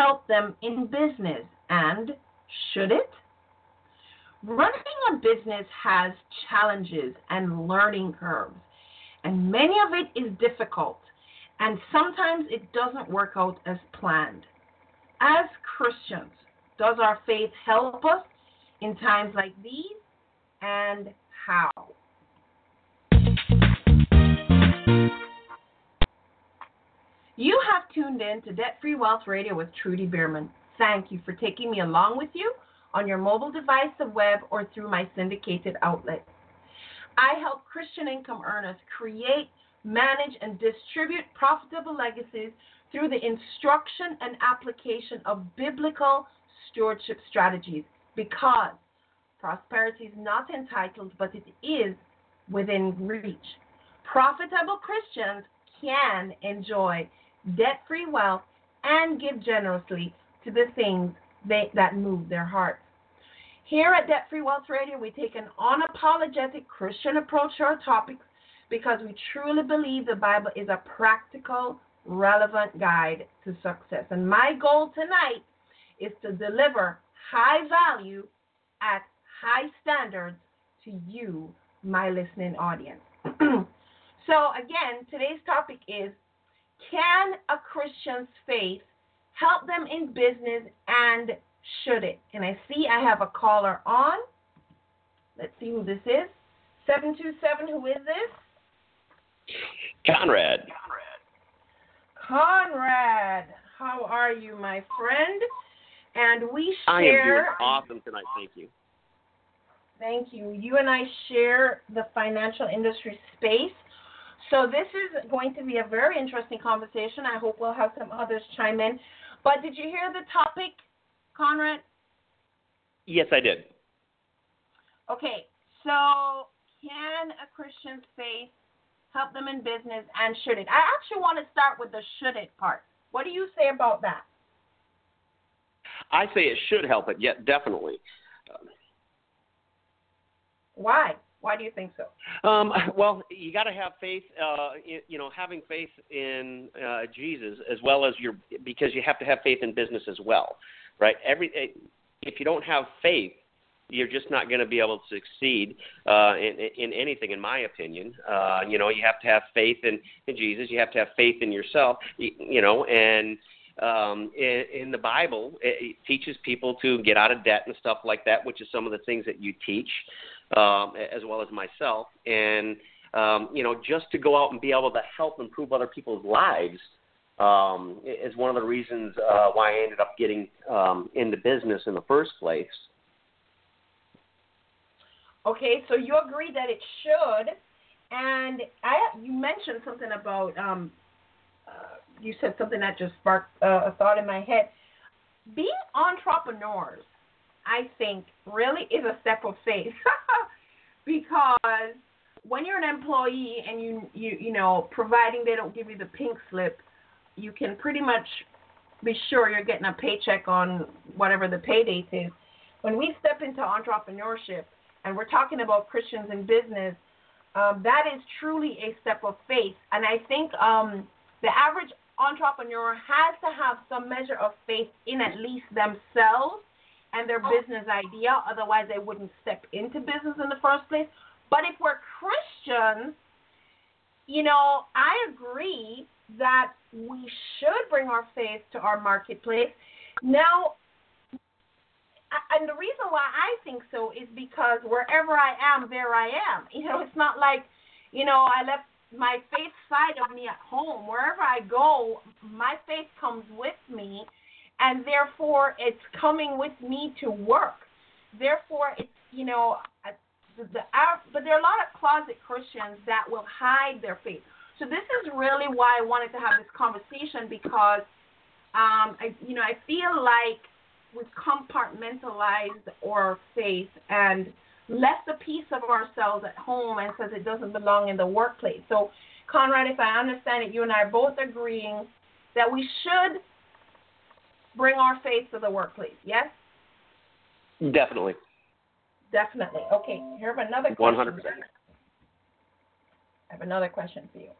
help them in business and should it? Running a business has challenges and learning curves, and many of it is difficult, and sometimes it doesn't work out as planned. As Christians, does our faith help us in times like these, and how? You have tuned in to Debt Free Wealth Radio with Trudy Bierman. Thank you for taking me along with you on your mobile device, the web, or through my syndicated outlet. I help Christian income earners create, manage, and distribute profitable legacies through the instruction and application of biblical stewardship strategies because prosperity is not entitled, but it is within reach. Profitable Christians can enjoy debt free wealth and give generously to the things they, that move their hearts. Here at Debt Free Wealth Radio, we take an unapologetic Christian approach to our topics because we truly believe the Bible is a practical, relevant guide to success. And my goal tonight is to deliver high value at high standards to you, my listening audience. so, again, today's topic is Can a Christian's faith help them in business and should it? And I see I have a caller on. Let's see who this is. 727, who is this? Conrad. Conrad, Conrad, how are you, my friend? And we share. I am doing awesome tonight. Thank you. Thank you. You and I share the financial industry space. So this is going to be a very interesting conversation. I hope we'll have some others chime in. But did you hear the topic, Conrad? Yes, I did. Okay, so can a Christian's faith help them in business and should it? I actually want to start with the should it part. What do you say about that? I say it should help it, yet definitely. Why? Why do you think so? Um, well, you got to have faith. Uh, in, you know, having faith in uh, Jesus as well as your because you have to have faith in business as well, right? Every eh, if you don't have faith, you're just not going to be able to succeed uh, in, in anything, in my opinion. Uh, you know, you have to have faith in, in Jesus. You have to have faith in yourself. You, you know, and um, in, in the Bible, it, it teaches people to get out of debt and stuff like that, which is some of the things that you teach um, as well as myself. And um, you know, just to go out and be able to help improve other people's lives um, is one of the reasons uh, why I ended up getting um, into business in the first place. Okay, so you agree that it should, and I you mentioned something about um, uh, you said something that just sparked uh, a thought in my head. Being entrepreneurs I think, really is a step of faith because when you're an employee and you you you know providing they don't give you the pink slip, you can pretty much be sure you're getting a paycheck on whatever the pay date is. When we step into entrepreneurship and we're talking about Christians in business, um, that is truly a step of faith. And I think um, the average entrepreneur has to have some measure of faith in at least themselves and their oh. business idea. Otherwise, they wouldn't step into business in the first place. But if we're Christians, you know, I agree that we should bring our faith to our marketplace. Now, and the reason why I think so is because wherever I am, there I am. You know, it's not like, you know, I left my faith side of me at home. Wherever I go, my faith comes with me and therefore it's coming with me to work. Therefore, it's you know, the, the but there are a lot of closet Christians that will hide their faith. So this is really why I wanted to have this conversation because, um, I you know, I feel like we've compartmentalized our faith and left a piece of ourselves at home and says it doesn't belong in the workplace. So, Conrad, if I understand it, you and I are both agreeing that we should bring our faith to the workplace. Yes? Definitely. Definitely. Okay, here have another question. 100%. I have another question for you.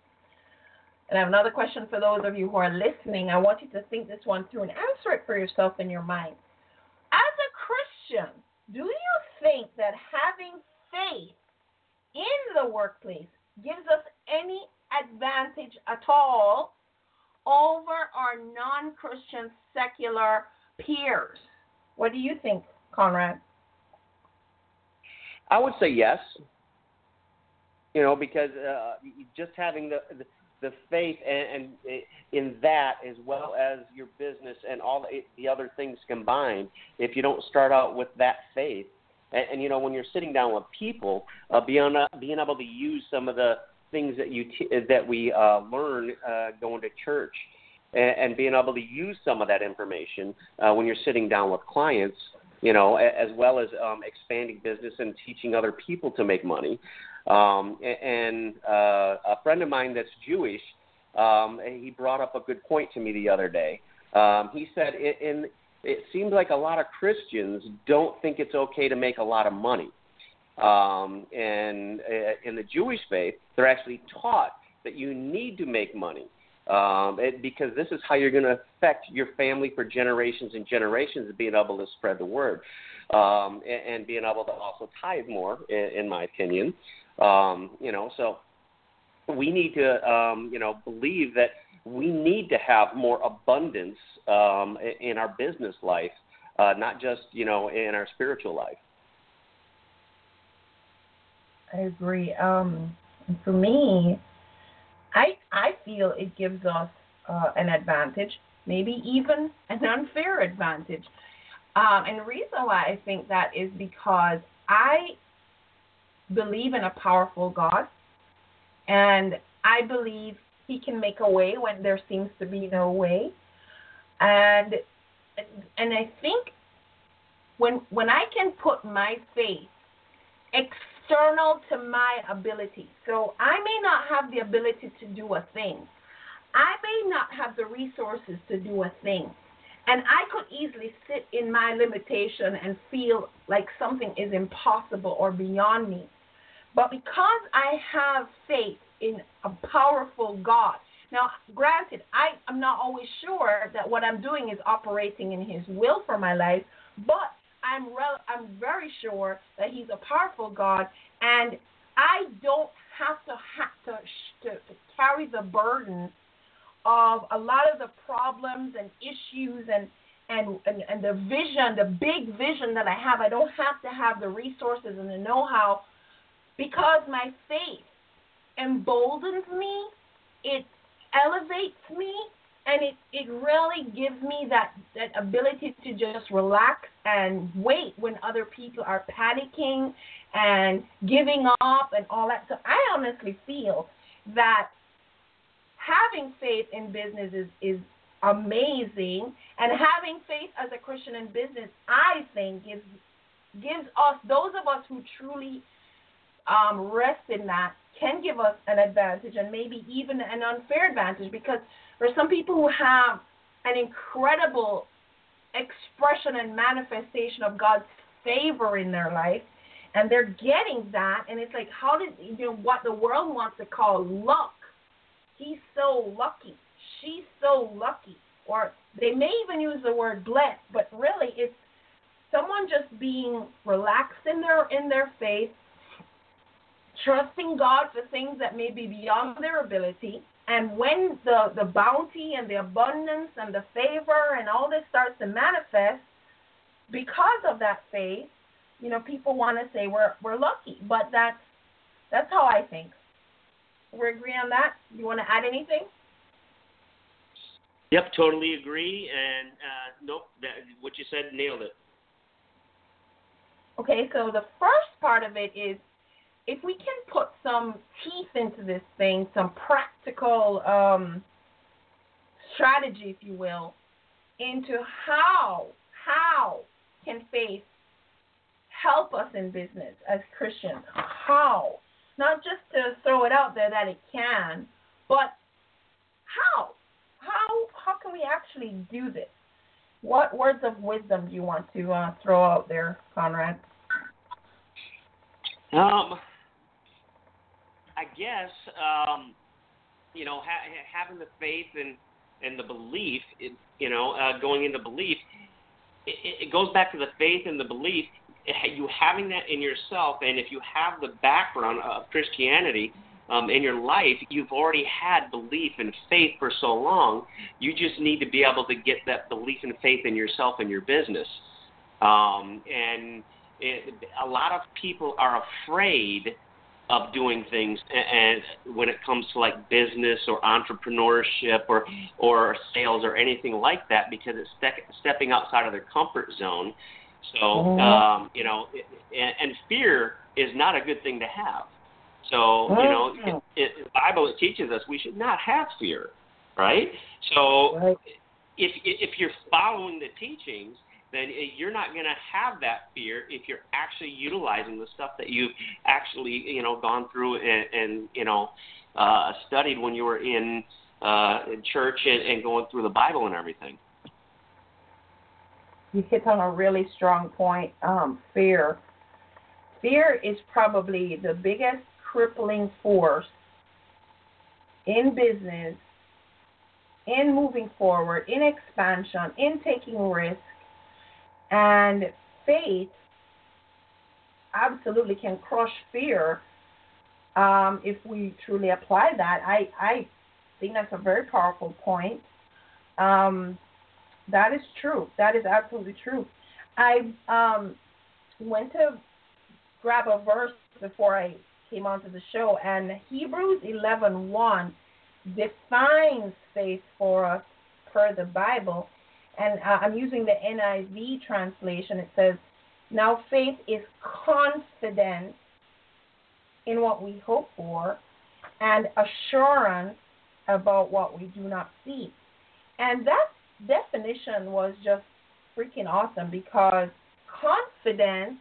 And I have another question for those of you who are listening. I want you to think this one through and answer it for yourself in your mind. As a Christian, do you think that having faith in the workplace gives us any advantage at all over our non Christian secular peers? What do you think, Conrad? I would say yes. You know, because uh, just having the, the the faith and, and in that as well as your business and all the, the other things combined if you don't start out with that faith and, and you know when you're sitting down with people uh, being uh, being able to use some of the things that you t- that we uh, learn uh, going to church and, and being able to use some of that information uh, when you're sitting down with clients you know as well as um, expanding business and teaching other people to make money um, and uh, a friend of mine that's Jewish, um, he brought up a good point to me the other day. Um, he said, in, in, it seems like a lot of Christians don't think it's okay to make a lot of money. Um, and uh, in the Jewish faith, they're actually taught that you need to make money um, it, because this is how you're going to affect your family for generations and generations, of being able to spread the word um, and, and being able to also tithe more, in, in my opinion. Um, you know, so we need to, um, you know, believe that we need to have more abundance um, in our business life, uh, not just, you know, in our spiritual life. I agree. Um, for me, I I feel it gives us uh, an advantage, maybe even an unfair advantage. Um, and the reason why I think that is because I believe in a powerful God, and I believe He can make a way when there seems to be no way. And and I think when when I can put my faith external to my ability, so I may not have the ability to do a thing. I may not have the resources to do a thing. And I could easily sit in my limitation and feel like something is impossible or beyond me. But because I have faith in a powerful God, now granted, I am not always sure that what I'm doing is operating in His will for my life, but I'm re- I'm very sure that He's a powerful God, and I don't have to have to, sh- to, to carry the burden of a lot of the problems and issues and and, and, and the vision, the big vision that I have, I don't have to have the resources and the know how because my faith emboldens me, it elevates me, and it, it really gives me that, that ability to just relax and wait when other people are panicking and giving up and all that. So I honestly feel that having faith in business is, is amazing, and having faith as a Christian in business, I think, gives gives us those of us who truly um, rest in that can give us an advantage and maybe even an unfair advantage because are some people who have an incredible expression and manifestation of God's favor in their life and they're getting that and it's like how did you know what the world wants to call luck he's so lucky she's so lucky or they may even use the word blessed but really it's someone just being relaxed in their in their faith trusting God for things that may be beyond their ability. And when the, the bounty and the abundance and the favor and all this starts to manifest, because of that faith, you know, people want to say we're we're lucky, but that's that's how I think. We agree on that. You want to add anything? Yep, totally agree. And uh, nope, that, what you said nailed it. Okay, so the first part of it is if we can put some teeth into this thing, some practical um, strategy, if you will, into how how can faith help us in business as Christians? How? Not just to throw it out there that it can, but how? How how can we actually do this? What words of wisdom do you want to uh, throw out there, Conrad? Um, I guess um, you know, ha- having the faith and and the belief, you know, uh, going into belief, it, it goes back to the faith and the belief. You having that in yourself, and if you have the background of Christianity um, in your life, you've already had belief and faith for so long. You just need to be able to get that belief and faith in yourself and your business. Um, and it, a lot of people are afraid of doing things and when it comes to like business or entrepreneurship or or sales or anything like that because it's ste- stepping outside of their comfort zone so mm-hmm. um you know it, and, and fear is not a good thing to have so you know mm-hmm. it, it, the bible it teaches us we should not have fear right so right. if if you're following the teachings then you're not going to have that fear if you're actually utilizing the stuff that you've actually you know gone through and, and you know uh, studied when you were in, uh, in church and, and going through the Bible and everything. You hit on a really strong point. Um, fear. Fear is probably the biggest crippling force in business, in moving forward, in expansion, in taking risks and faith absolutely can crush fear um, if we truly apply that. I, I think that's a very powerful point. Um, that is true. That is absolutely true. I um, went to grab a verse before I came onto the show, and Hebrews 11:1 defines faith for us per the Bible and uh, I'm using the NIV translation. It says, Now faith is confidence in what we hope for and assurance about what we do not see. And that definition was just freaking awesome because confidence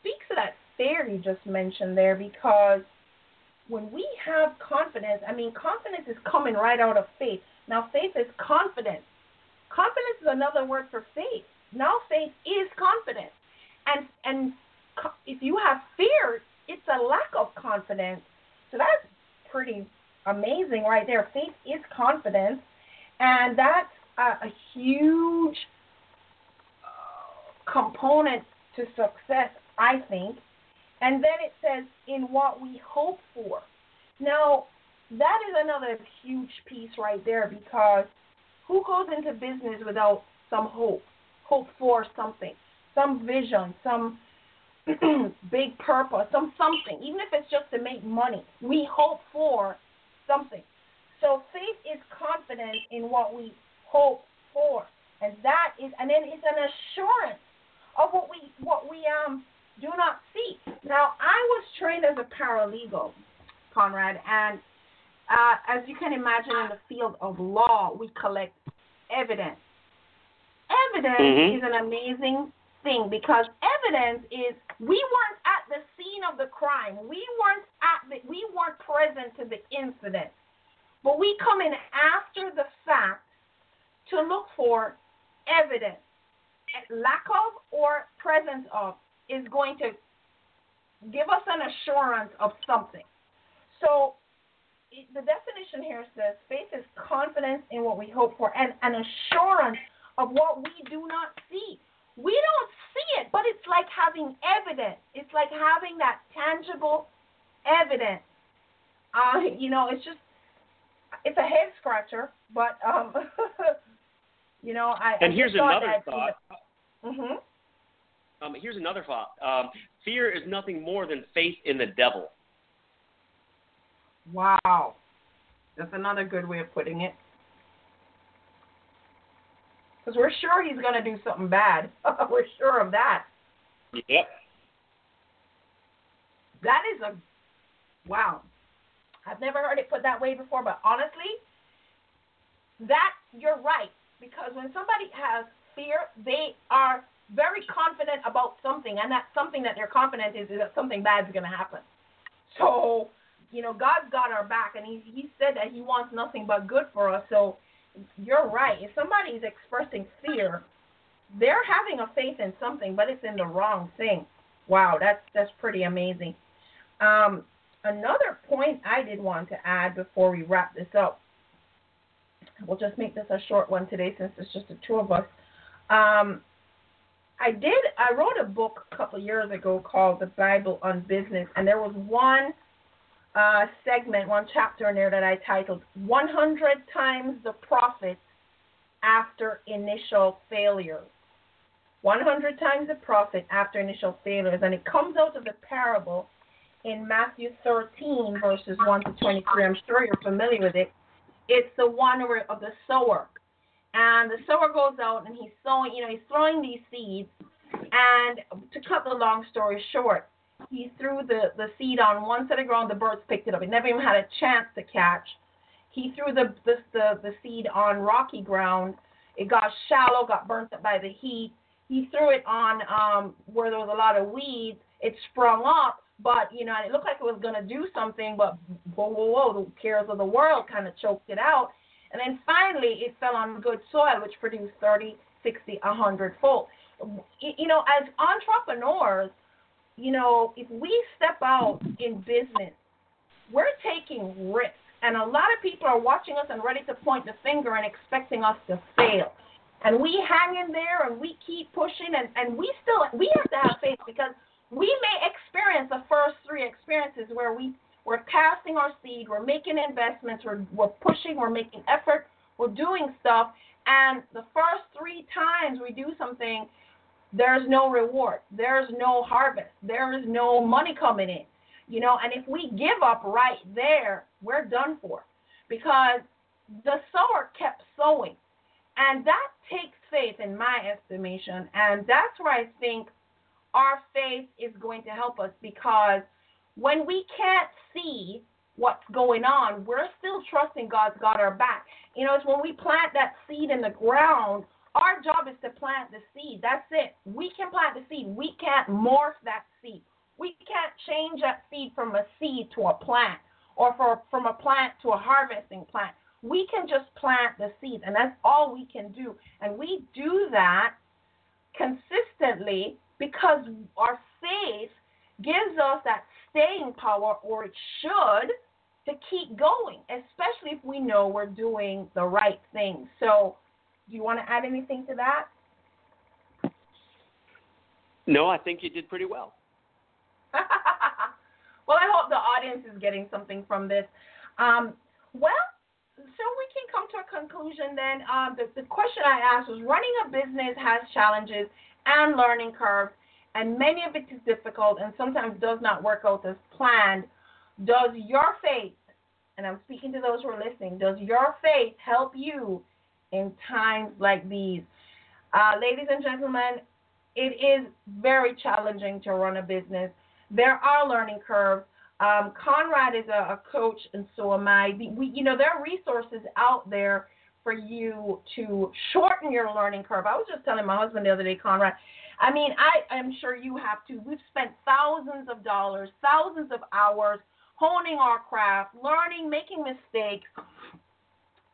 speaks to that fear you just mentioned there because when we have confidence, I mean, confidence is coming right out of faith. Now, faith is confidence. Confidence is another word for faith. Now faith is confidence. And and if you have fear, it's a lack of confidence. So that's pretty amazing right there. Faith is confidence, and that's a, a huge uh, component to success, I think. And then it says, in what we hope for. Now, that is another huge piece right there because who goes into business without some hope? Hope for something, some vision, some big purpose, some something, even if it's just to make money. We hope for something. So faith is confidence in what we hope for. And that is and then it's an assurance of what we what we um do not see. Now I was trained as a paralegal, Conrad, and uh, as you can imagine, in the field of law, we collect evidence. Evidence mm-hmm. is an amazing thing because evidence is we weren't at the scene of the crime. We weren't at the, we weren't present to the incident. But we come in after the fact to look for evidence. Lack of or presence of is going to give us an assurance of something. So the definition here says faith is confidence in what we hope for and an assurance of what we do not see. We don't see it, but it's like having evidence. It's like having that tangible evidence. Uh, you know, it's just it's a head scratcher, but um, you know, I. And here's thought another that, thought. You know, mhm. Um, here's another thought. Um, fear is nothing more than faith in the devil. Wow. That's another good way of putting it. Because we're sure he's going to do something bad. we're sure of that. Yep. That is a wow. I've never heard it put that way before, but honestly, that you're right. Because when somebody has fear, they are very confident about something, and that something that they're confident is, is that something bad is going to happen. So you know, God's got our back, and He He said that He wants nothing but good for us. So you're right. If somebody's expressing fear, they're having a faith in something, but it's in the wrong thing. Wow, that's that's pretty amazing. Um, another point I did want to add before we wrap this up. We'll just make this a short one today since it's just the two of us. Um, I did. I wrote a book a couple years ago called "The Bible on Business," and there was one uh, segment, one chapter in there that I titled "100 Times the Profit After Initial Failures." 100 times the profit after initial failures, and it comes out of the parable in Matthew 13, verses 1 to 23. I'm sure you're familiar with it. It's the one of the sower. And the sower goes out and he's sowing, you know, he's throwing these seeds. And to cut the long story short, he threw the, the seed on one side of ground, the birds picked it up. It never even had a chance to catch. He threw the, the, the, the seed on rocky ground. It got shallow, got burnt up by the heat. He threw it on um, where there was a lot of weeds. It sprung up, but you know, it looked like it was going to do something, but whoa, whoa, whoa, the cares of the world kind of choked it out. And then finally, it fell on good soil, which produced 30, 60, 100 fold. You know, as entrepreneurs, you know, if we step out in business, we're taking risks. And a lot of people are watching us and ready to point the finger and expecting us to fail. And we hang in there and we keep pushing and, and we still we have to have faith because we may experience the first three experiences where we we're casting our seed, we're making investments, we're, we're pushing, we're making effort, we're doing stuff, and the first three times we do something, there's no reward, there's no harvest, there is no money coming in, you know. And if we give up right there, we're done for, because the sower kept sowing, and that takes faith in my estimation, and that's where I think our faith is going to help us. Because when we can't see what's going on, we're still trusting God's got our back. You know, it's when we plant that seed in the ground, our job is to plant the seed. That's it. We can plant the seed. We can't morph that seed. We can't change that seed from a seed to a plant or for, from a plant to a harvesting plant. We can just plant the seed, and that's all we can do. And we do that consistently because our faith gives us that staying power, or it should, to keep going, especially if we know we're doing the right thing. So, do you want to add anything to that? No, I think you did pretty well. well, I hope the audience is getting something from this. Um, well, so we can come to a conclusion then. Um, the, the question I asked was running a business has challenges and learning curves and many of it is difficult and sometimes does not work out as planned, does your faith, and I'm speaking to those who are listening, does your faith help you in times like these? Uh, ladies and gentlemen, it is very challenging to run a business. There are learning curves. Um, Conrad is a, a, coach, and so am I. We, you know, there are resources out there for you to shorten your learning curve. I was just telling my husband the other day, Conrad, I mean, I am sure you have too. We've spent thousands of dollars, thousands of hours honing our craft, learning, making mistakes.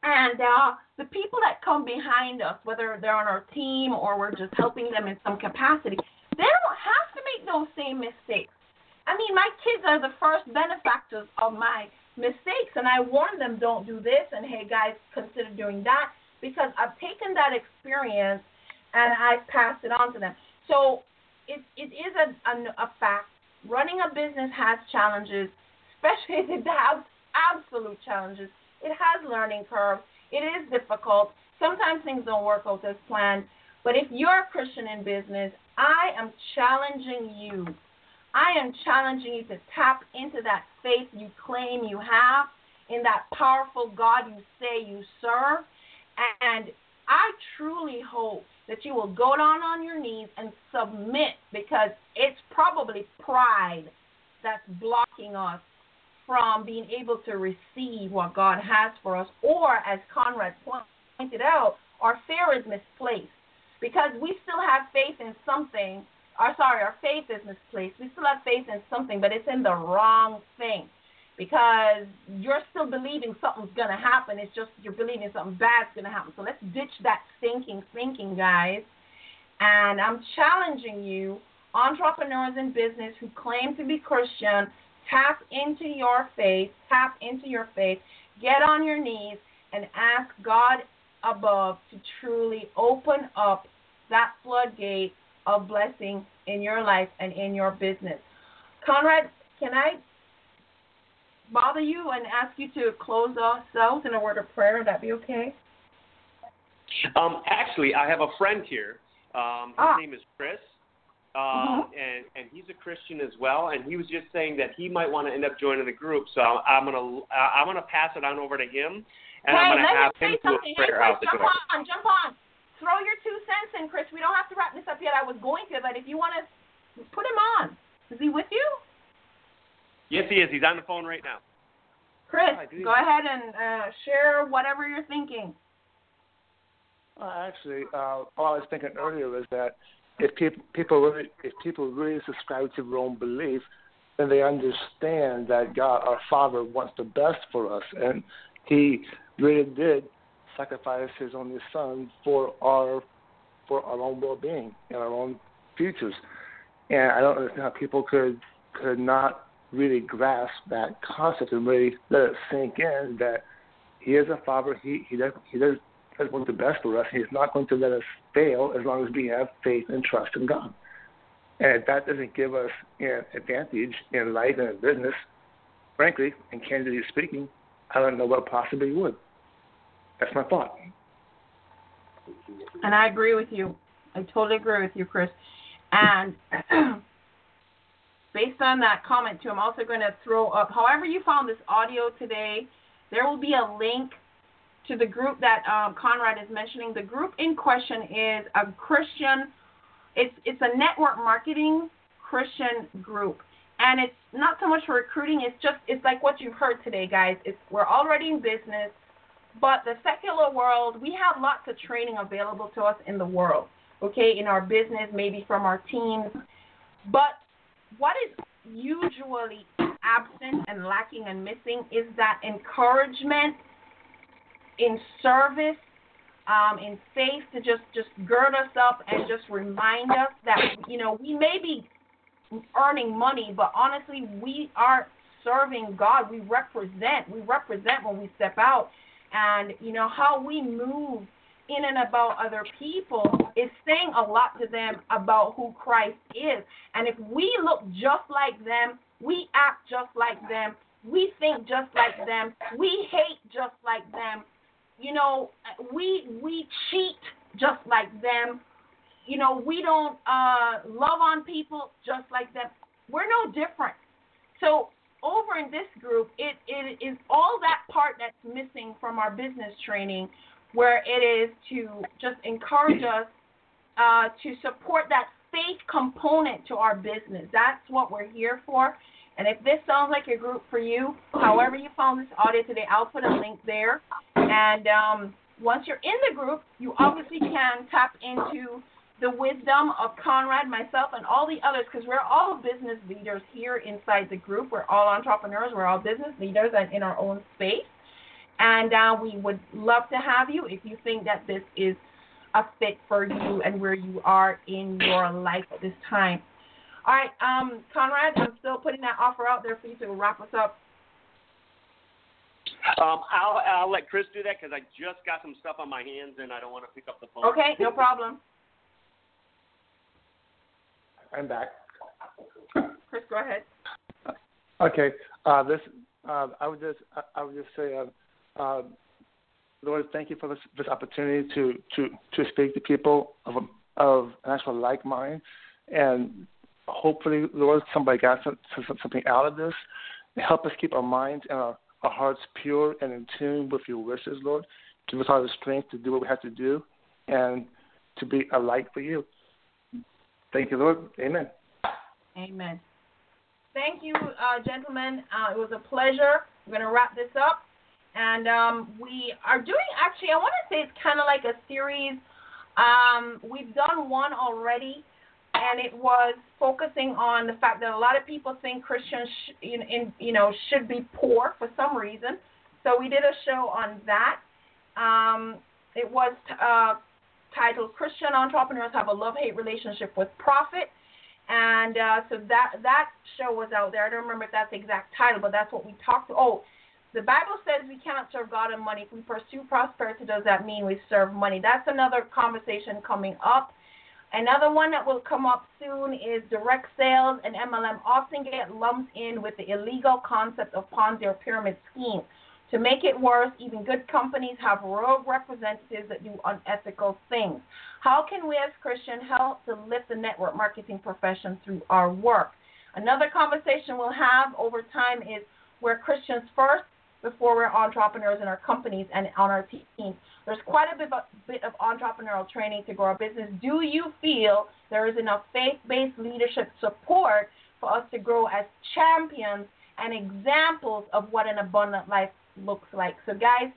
And uh, the people that come behind us, whether they're on our team or we're just helping them in some capacity, they don't have to make those same mistakes. I mean, my kids are the first benefactors of my mistakes, and I warn them, don't do this, and hey, guys, consider doing that, because I've taken that experience and I've passed it on to them. So it, it is a, a, a fact. Running a business has challenges, especially has absolute challenges. It has learning curves. It is difficult. Sometimes things don't work out as planned. But if you're a Christian in business, I am challenging you. I am challenging you to tap into that faith you claim you have, in that powerful God you say you serve. And I truly hope that you will go down on your knees and submit because it's probably pride that's blocking us from being able to receive what God has for us. Or, as Conrad pointed out, our fear is misplaced because we still have faith in something. Or, sorry, our faith is misplaced. We still have faith in something, but it's in the wrong thing because you're still believing something's going to happen. It's just you're believing something bad's going to happen. So let's ditch that thinking, thinking, guys. And I'm challenging you, entrepreneurs in business who claim to be Christian, Tap into your faith. Tap into your faith. Get on your knees and ask God above to truly open up that floodgate of blessing in your life and in your business. Conrad, can I bother you and ask you to close us out in a word of prayer? Would that be okay? Um, actually, I have a friend here. Um, his Ah. name is Chris, um, Mhm. and and he's a Christian as well. And he was just saying that he might want to end up joining the group. So I'm gonna I'm gonna pass it on over to him, and hey, I'm gonna let have him say do a something. Hey, Chris, out the jump door. on, jump on. Throw your two cents in, Chris. We don't have to wrap this up yet. I was going to, but if you want to put him on. Is he with you? Yes, he is. He's on the phone right now. Chris, Hi, go ahead and uh, share whatever you're thinking. Uh, actually, uh, all I was thinking earlier was that if people people really if people really subscribe to their own belief, then they understand that God, our Father, wants the best for us, and He really did sacrifice His only Son for our for our own well-being and our own futures. And I don't understand how people could could not really grasp that concept and really let it sink in that He is a Father. He He does He does does want the best for us. He's not going to let us fail as long as we have faith and trust in God. And if that doesn't give us an advantage in life and in business, frankly, and candidly speaking, I don't know what possibly would. That's my thought. And I agree with you. I totally agree with you, Chris. And based on that comment, too, I'm also going to throw up, however you found this audio today, there will be a link to the group that um, Conrad is mentioning. The group in question is a Christian, it's, it's a network marketing Christian group. And it's not so much for recruiting, it's just, it's like what you've heard today, guys. It's, we're already in business, but the secular world, we have lots of training available to us in the world, okay, in our business, maybe from our teams. But what is usually absent and lacking and missing is that encouragement in service, um, in faith to just just gird us up and just remind us that you know we may be earning money, but honestly we are serving God. We represent. We represent when we step out, and you know how we move in and about other people is saying a lot to them about who Christ is. And if we look just like them, we act just like them, we think just like them, we hate just like them, you know, we we cheat just like them, you know, we don't uh, love on people just like them. We're no different. So over in this group, it, it is all that part that's missing from our business training where it is to just encourage us uh, to support that faith component to our business. That's what we're here for. And if this sounds like a group for you, however you found this audio today, I'll put a link there. And um, once you're in the group, you obviously can tap into the wisdom of Conrad, myself, and all the others because we're all business leaders here inside the group. We're all entrepreneurs. We're all business leaders and in our own space. And uh, we would love to have you if you think that this is a fit for you and where you are in your life at this time. All right, um, Conrad, I'm still putting that offer out there for you to wrap us up. Um, I'll I'll let Chris do that because I just got some stuff on my hands and I don't want to pick up the phone. Okay, no problem. I'm back. Chris, go ahead. Okay. Uh, this uh, I would just I, I would just say, uh, uh, Lord, thank you for this, this opportunity to, to, to speak to people of of an actual like mind, and hopefully, Lord, somebody got some, some, something out of this. Help us keep our minds and our, our hearts pure and in tune with your wishes, Lord. Give us all the strength to do what we have to do, and to be a light for you. Thank you, Lord. Amen. Amen. Thank you, uh, gentlemen. Uh, it was a pleasure. We're going to wrap this up. And um, we are doing, actually, I want to say it's kind of like a series. Um, we've done one already, and it was focusing on the fact that a lot of people think Christians, sh- in, in, you know, should be poor for some reason. So we did a show on that. Um, it was uh, titled "Christian Entrepreneurs Have a Love-Hate Relationship with Profit." And uh, so that that show was out there. I don't remember if that's the exact title, but that's what we talked. Oh, the Bible says we cannot serve God and money. If we pursue prosperity, does that mean we serve money? That's another conversation coming up. Another one that will come up soon is direct sales and MLM often get lumped in with the illegal concept of Ponzi or pyramid schemes. To make it worse, even good companies have rogue representatives that do unethical things. How can we as Christians help to lift the network marketing profession through our work? Another conversation we'll have over time is where Christians first before we're entrepreneurs in our companies and on our teams. There's quite a bit of, bit of entrepreneurial training to grow our business. Do you feel there is enough faith-based leadership support for us to grow as champions and examples of what an abundant life looks like? So, guys,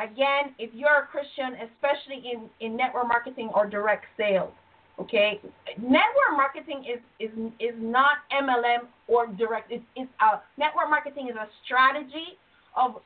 again, if you're a Christian, especially in, in network marketing or direct sales, Okay, network marketing is is is not MLM or direct. It's, it's a network marketing is a strategy of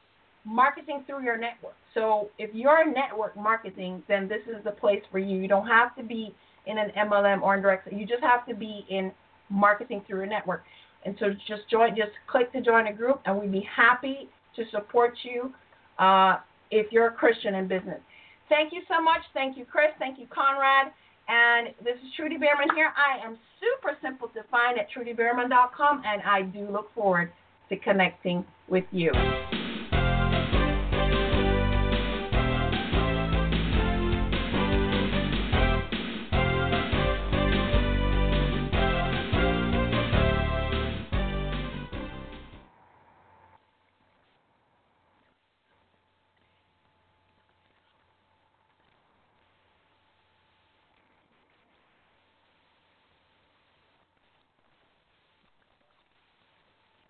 marketing through your network. So if you're network marketing, then this is the place for you. You don't have to be in an MLM or in direct. You just have to be in marketing through a network. And so just join, just click to join a group, and we'd be happy to support you uh, if you're a Christian in business. Thank you so much. Thank you, Chris. Thank you, Conrad. And this is Trudy Behrman here. I am super simple to find at trudybehrman.com, and I do look forward to connecting with you.